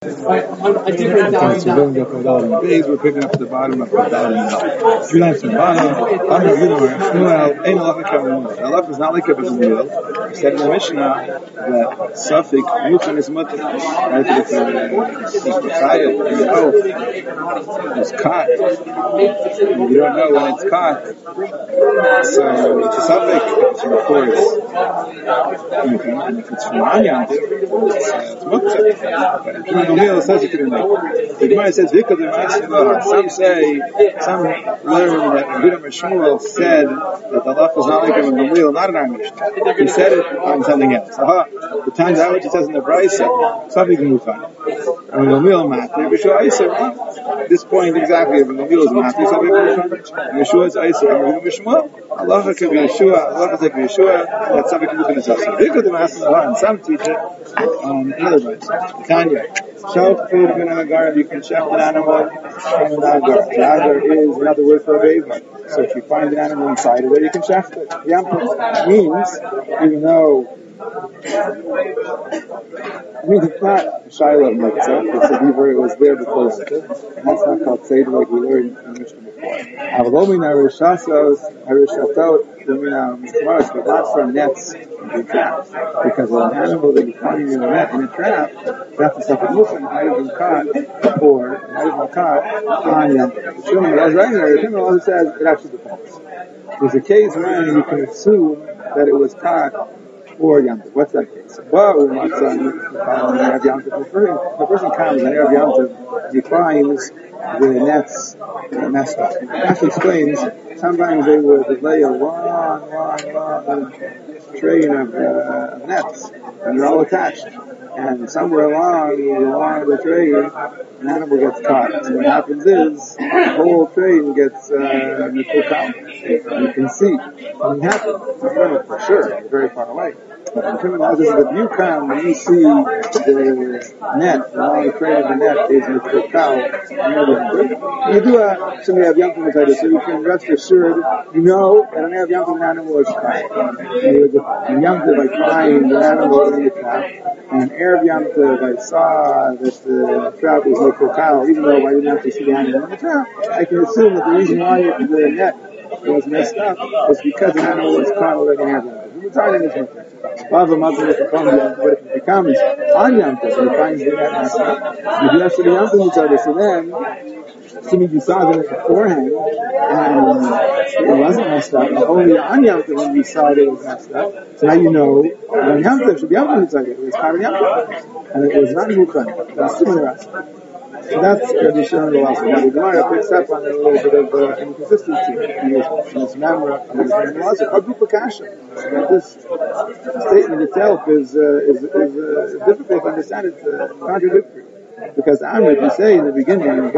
a Beis, we're picking up the bottom of the from the bottom. I'm going to Shmuel, Ein Alacha Kavanah. Alacha is not like a Bezamil. He said in the Mishnah that Suffolk, Muchan is Mutter. Right? If Messiah, you know, it's caught. You don't know when it's caught. So it's a Suffolk, it's from course. And if it's from Anyan, it's, Mutter. The Gemara says, Vika the Some say, some learn that Rabbi Shmuel said that the laf was not like in Gamliel, not our Mishnah. He said it on something else. Aha, the times out what he says in the Brisa, something can move on. When Gamliel Matri, Bishua Isa, this point exactly, when Gamliel is Matri, something can move on. Yeshua is and Rabbi Shmuel, Allah can be Yeshua, Allah can be Yeshua, that's something can move in his house. Vika the and some teach it, um, another Brisa. Tanya. An agar, you can shecht an animal from an agar. Uh, the agar is another word for a baby. So if you find an animal inside of it, you can shecht it. Yampus means, even though I mean, it's not Shiloh Mitzvah. It's a Hebrew. It was there before that's not called Seder like we learned in the Lumina Mitzvahs, but from nets. Because an animal that you find in a net, in a trap, that's that Muslim might have been caught, or might have caught on The Shimon was right there. The Shimon also says it actually depends. There's a case when you can assume that it was caught or Yom What's that case? Well, the person comes and Erev Yom finds the nets messed up. Rashi explains sometimes they would lay a long, long, long train of, uh, nets and they're all attached. And somewhere along, along the train, an animal gets caught. And what happens is, the whole train gets uh, You can see don't know for sure, very far away. But criminalizes if you come and you see the net, the long train of the net is with the cow, you do a, so have young people so you can rest assured, you know that an have young animal is caught. And young by crying the animal in the trap, and Erev Yom I saw that the trap was no cow, even though I didn't actually see the animal in the trap, I can assume that the reason why the net was messed up was because the animal was caught already in Erev Yom The time is with Bava Mazal if it comes, but if it becomes on Yom Tov, and it finds the net messed up, you have to be Yom Tov Mitzvah, so then, assuming you saw them beforehand, and it wasn't messed up, only on Yom Tov when we saw that it was messed up, so now you know, on Yom Tov should be Yom Tov Mitzvah, it was Kar Yom Tov, and it was not Mukhan, it was similar so that's Rabbi Shimon Elazar. Now the Gemara picks up on a little bit of uh, inconsistency in his, in his Rabbi Shimon Elazar. Quadruple kasha. This statement itself is uh, is, is uh, difficult to understand. It's uh, contradictory. Because Amrit, you say in the beginning, if it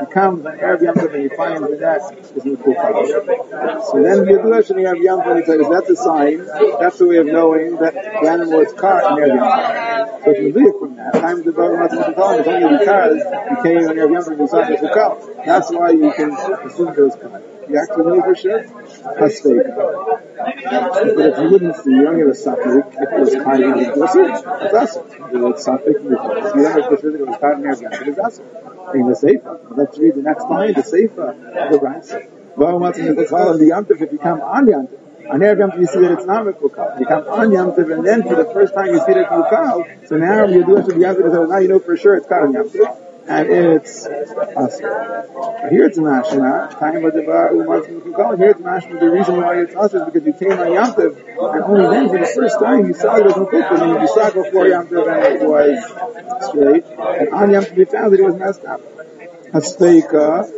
becomes an Erev Yom and he finds the net is Mukufah. So then Yadush and Erev Yom he says, that's a sign, that's the way of knowing that the animal is caught in Erev Yom So if you from that, time the Baruch Mukufah is only because he came Yom and decided to Mukufah. That's why you can assume was caught. You actually know for sure? Hasteka. But if you wouldn't see, you only have a suffix, if it was caught in the It's also. It's suffix, you don't have to that it was there, but it's also. In the Sefer. Let's read the next line, the Sefer the Brisa. Well, what's in the the Yom if you come on Yom on Erev Yom you see that it's not Mekukal. You come on Yom and then for the first time you see that it's Mekukal, so now you do it to the Yom so now you know for sure it's on Yom and it's Asr. Here it's Mashma, time of the Umar Here it's Mashma, the reason why it's Asr is because you came on Yom and only then for the first time you saw it was Mekukal, and you saw before Yom and it was straight, and on Yom you found that it was messed up. Hasteka,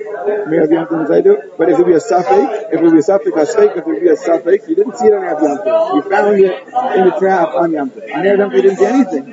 may have uh, Yom Tov But if it be a suffix, if it be a suffix, Hasteka, if it be a suffix, you didn't see it on Erev Yom You found it in the trap on Yom. On Erev Yom you didn't see anything.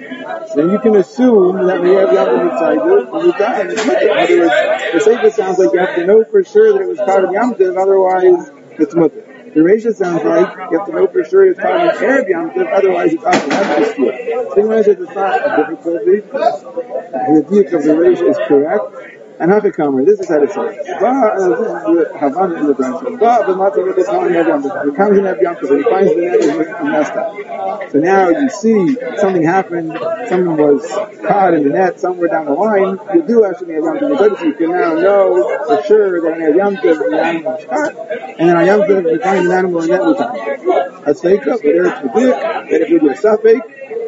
Then you can assume that we have Yom Tov Mitzaydu, and we die, it's mutter. In other words, the sounds like you have to know for sure that it was part of Yom otherwise it's mutter. The Resha sounds like you have to know for sure it's part of Erev Yom Tov, otherwise it's. That's the dispute. So, it's not a difficulty. The view of the Resha is correct And Hachikamer, this is how it says. Uh, the Havana in the Brisa. Ba, b'matzah with the Ev Yom Tov. He comes in Ev Yom and he finds the net is messed up. So now you see something happened, someone was caught in the net somewhere down the line, you do actually Yom Tov. You can now know for sure that in Ev Yom Tov the animal was caught, and then on Yom you find an animal in the net with time. That's fake up, but there's the dick, that if you do a suffix,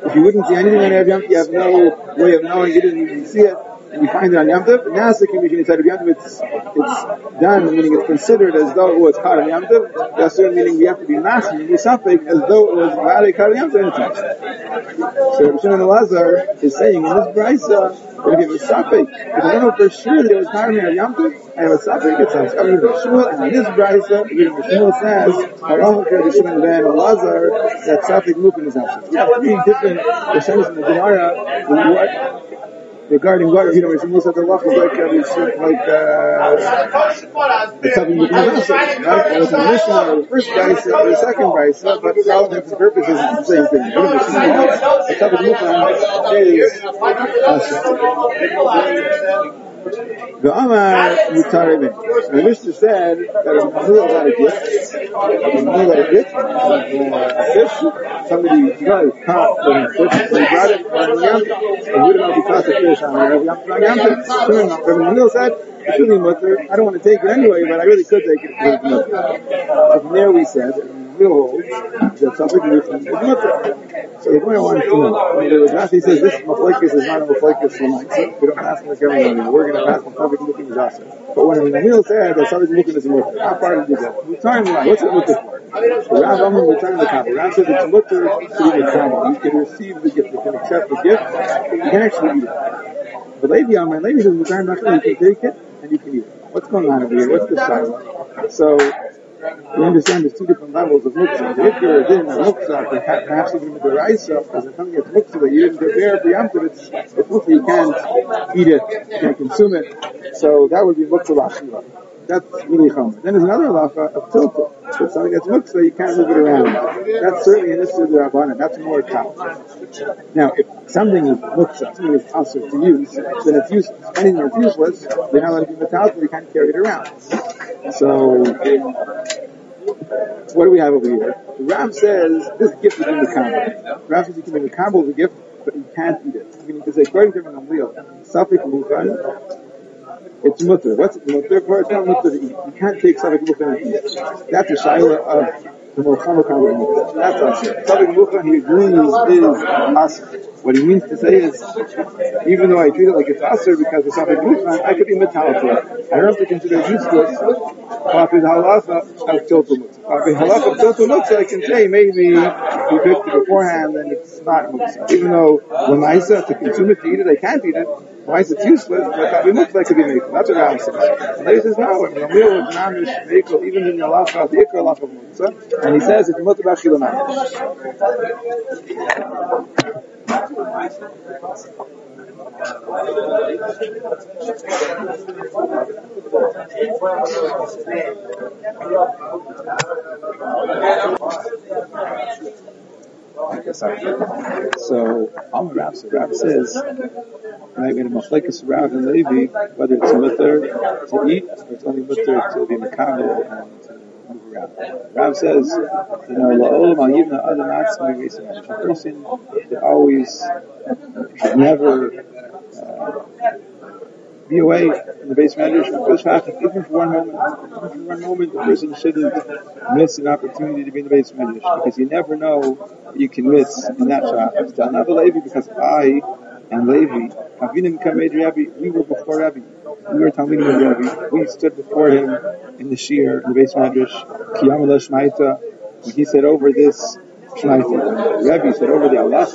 if you wouldn't see anything on Ev Yom you have no way of knowing you didn't even see it you find it on Yom Tov, now the commission inside of Yom Tov, it's, it's done, meaning it's considered as though it was part of Yom Tov. That's certain meaning we have to be master, we suffix as though it was Valley Kar Yom Tov and it's So Rav Shimon Lazar is saying in this brisa that if you have a suffix, if I don't know for sure that it was part of Yom Tov, I have a suffix, it's a coming to Shmuel, and on this brisa, Shmuel says, Halacha Rav Shimon ben Lazar, that suffix movement is. We have three different Rishonim in the Gemara, what regarding what you know, it's almost like a lot like uh, like uh, it's something with right? It's a the first price or the second price, but for all intents purposes, it's the same thing. The the Amar Mutarim. The Mishnah said that if Manuel got a gift, if Manuel got a gift a fish, somebody got a caught when a fish, so he it on Yom, and we don't know if he caught the fish on Yom. Yom, Manuel said, it's really mutter. I don't want to take it anyway, but I really could take it. So from there we said, will hold that something is mutter. So the I wanted to know, the Rashi says this maflekus is not a maflekus lamaisa. We don't pass the everyone. We're going to pass the something looking is also. But when the meal said that something looking is mutter, how far did you go? We time like what's it mutter for? The Rav Amram returned the copy. Rav says it's mutter to be the kamel. You can receive the gift, you can accept the gift, you can actually eat it. But Levi Amram, Levi says, you can take it and you can eat it. What's going on over here? What's the silence? So we understand there's two different levels of. If you're a din of muksa, perhaps even with the raisa, because if something gets muksa that you didn't prepare for Yom it's, it's you can't eat it, you can't consume it. So that would be muksa lashira. That's really chomer. Then there's another lacha of tilta. If something gets muksa, you can't move it around. That's certainly an issue of the Rabbanan. That's more common. Now, if something is muksa, something is also to use, then it's useless. Anything that's useless, they're not allowed to be metallic, you can't carry it around. So, what do we have over here? Rav says this gift is in the combo. Rav says you can make a combo of a gift, but you can't eat it. Meaning to say, according to Rabbi Gamliel, Safik Mufan, it's mutter. What's mutter? It's not mutter to eat. You can't take Safik Mufan and eat. That's a shaila of the of mutter. That's us. Safik Mufan, he agrees, is us. What he means to say is, even though I treat it like it's aser because it's a glutan, I could be metallic. I don't have to consider it useless. Papi halacha of tiltumut. Papi halacha of tiltumut, so I can say maybe he picked it beforehand and it's not muksa. Even though when lemaisa to consume it to eat it, I can't eat it. Why is it useless? But papi muksa could be made. That's what Ram says. And he says no. Ramil was mamish mekel, even in the halacha the ikra muksa, and he says it's mutter b'achila mamish. So, Al Rav, so Rav says, right, when a Machlekes Rav and Levi, whether it's mutter to eat, or it's only mutter to be makabel and to move around. Rav says, you know, la'olam al yivna adam atzma A person should always, never uh, be away in the beis medrash even for one moment. Even for one moment, the person shouldn't miss an opportunity to be in the beis medrash because you never know what you can miss in that shot. Tell Nava Levi because I and Levi, Avinim Kamed Rabbi, we were before Rabbi. We were Talmidim of Rabbi. We stood before him in the Shir, in the base medrash, Kiyamala Shmaita, when he said over this Shmaita. Rabbi said over the Allah,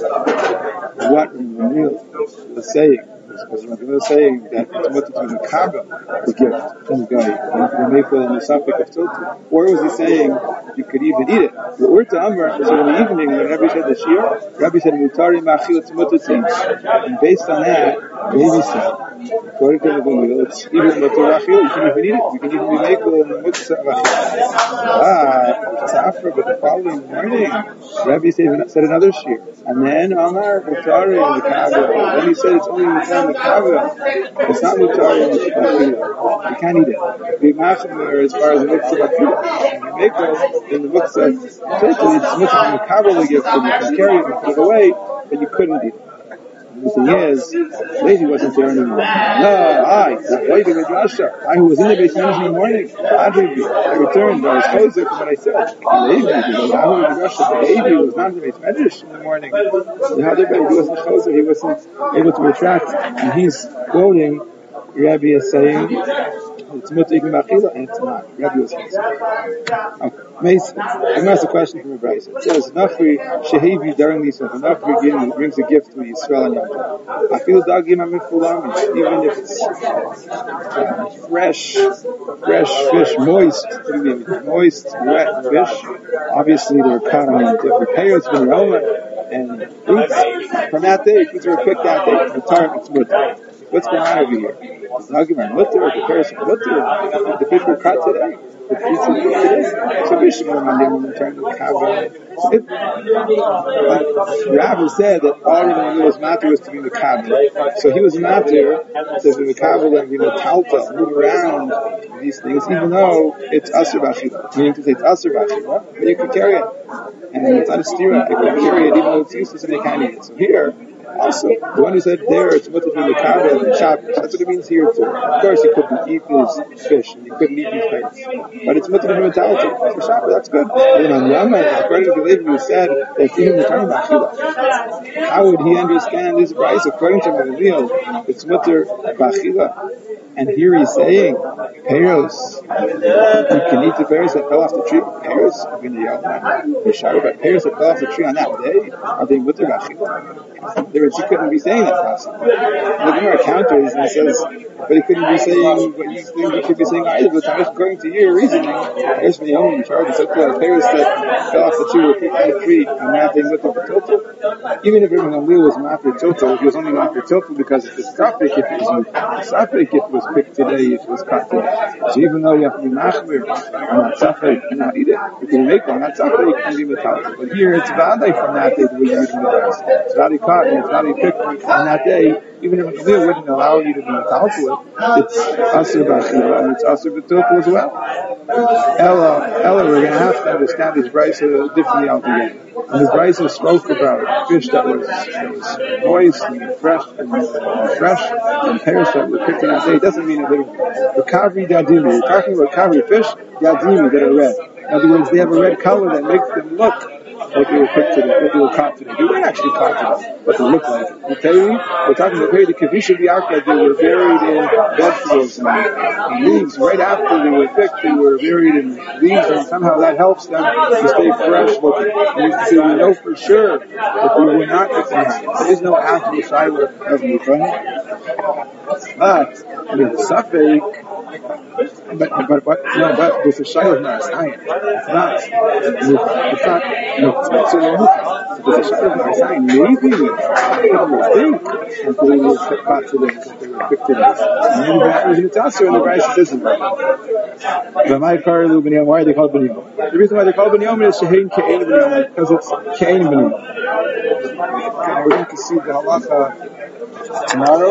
what Ramil was saying because Rabbi was saying that it's mutter to Makaba, the gift from the guy, and the Mayfield and the Safik of Tilti. Or was he saying you could even eat it? The Urta Amr, so in the evening when Rabbi said the Shir, Rabbi said Mutari Machil to mutter And based on that, Rabbi said, To the mutter achil. You can even. You the mutter achil. Ah, but the following morning, Rabbi said another shear. And then Amar Mutari in the Kaaba. Then he said it's only in the Kaaba. It's not Mutari in the Kaaba. You can't eat it. Be machmer as far as the mitzvah Akira. And you make it in the it's mitzvah in the Kaaba they give, you can carry it put it away, but you couldn't eat it. The thing is, Levi wasn't there anymore. No, I, Levi with Rasha, I who was in the base in the morning, I returned, I was closer from what I said. Levi, because I was with Rasha, Levi was not in the beis medrash in the morning. The other he wasn't closer, he wasn't able to retract, and he's quoting Rabbi is saying it's mutter even machila and it's not. Rabbi was. Okay. I'm ask a question from a Brisa. It says Nafri shehevi during these if Nafri brings a gift to Yisrael and Yom I feel dagim amifulam even if it's fresh, fresh fish, moist, moist, wet fish. Obviously they're caught on different payers from the and fruits from that day, fruits are picked that day. The it's good. What's going on over here? It's an argument mutter or comparison mutter. The were caught today. The were caught today. So were on them in terms of kava. Rabbi said that all of the was matter was to be the kava. So he was matter be the kava and the talta, move around these things, even though it's asur b'achila. Meaning to say it's asur b'achila, but you can carry it. And it's not a stira. You can carry it even though it's useless and you can't eat it. So here, the one who said there it's mutter from the Kaaba Shabbos. That's what it means here too. Of course, he couldn't eat his fish and he couldn't eat his fish, but it's mutter from Talmud. For Shabbos, that's good. And then on according to who said that. How would he understand this price? According to Magamil, it's mutter Bachila. And here he's saying, Peros, you can eat the pears that fell off the tree. Pears, in the Yom, the Shabbos, but pears that fell off the tree on that day, are they mutter Bachila? There, he couldn't be saying that possibly. The Gemara counters and says, but he couldn't be saying what you think he could be saying either. But according to your reasoning, there's the only charge is up to Paris that fell off the tree or picked the tree and nothing with the total. Even if Ibn Gamliel was for total, he was only for total because it's a suffix if it was if it was picked today, it was cut today. So even though you have to be machmir on that and not eat it, you can make one. That suffix can be metallic. But here it's vade from that day that we're using the rest. It's vade cut and it's vade picked on that day even if a clear wouldn't allow you to be to it's asur b'achila and it's asur b'tofu as well. Ella, Ella, we're going to have to understand this brisa differently altogether. And the brisa spoke about fish that was, that was moist and fresh and, and fresh and pears that were picked in that day. It doesn't mean that they're the kavri dadimi. We're talking about kavri fish, yadimi that are red. In other words, they have a red color that makes them look what they were picked today, what they were today. They weren't actually today, but they looked like it. Okay? We're talking about the Kavisha Biaka, they were buried in vegetables and, leaves. Right after they were picked, they were buried in leaves, and somehow that helps them to stay fresh looking. And you we know for sure that we were not picked There is no the Shiloh of Mufan. But, with Suffolk, but but but no, but there's a shayla not sign. It's not. It's not. No, so shayla not a sign. Maybe people think that they were to them, that they were picked to them. Maybe that was in the Tasser and the Brisa isn't. But my car is. Why are they called B'niyom? The reason why they're called B'niyom is Shehein Ke'en B'niyom because it's. Okay, we're going to see the halacha tomorrow.